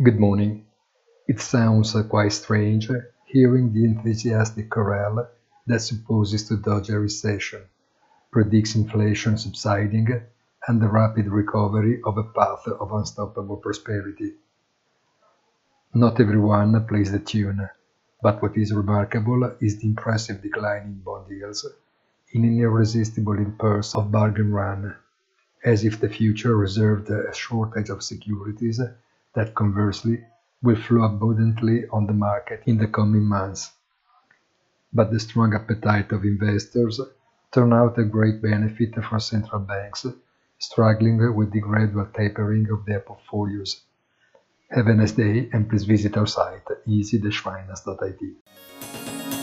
Good morning. It sounds uh, quite strange uh, hearing the enthusiastic chorale that supposes to dodge a recession, predicts inflation subsiding, and the rapid recovery of a path of unstoppable prosperity. Not everyone plays the tune, but what is remarkable is the impressive decline in bond yields in an irresistible impulse of bargain run, as if the future reserved a shortage of securities that conversely will flow abundantly on the market in the coming months. But the strong appetite of investors turn out a great benefit for central banks struggling with the gradual tapering of their portfolios. Have a nice day and please visit our site easy-finance.it.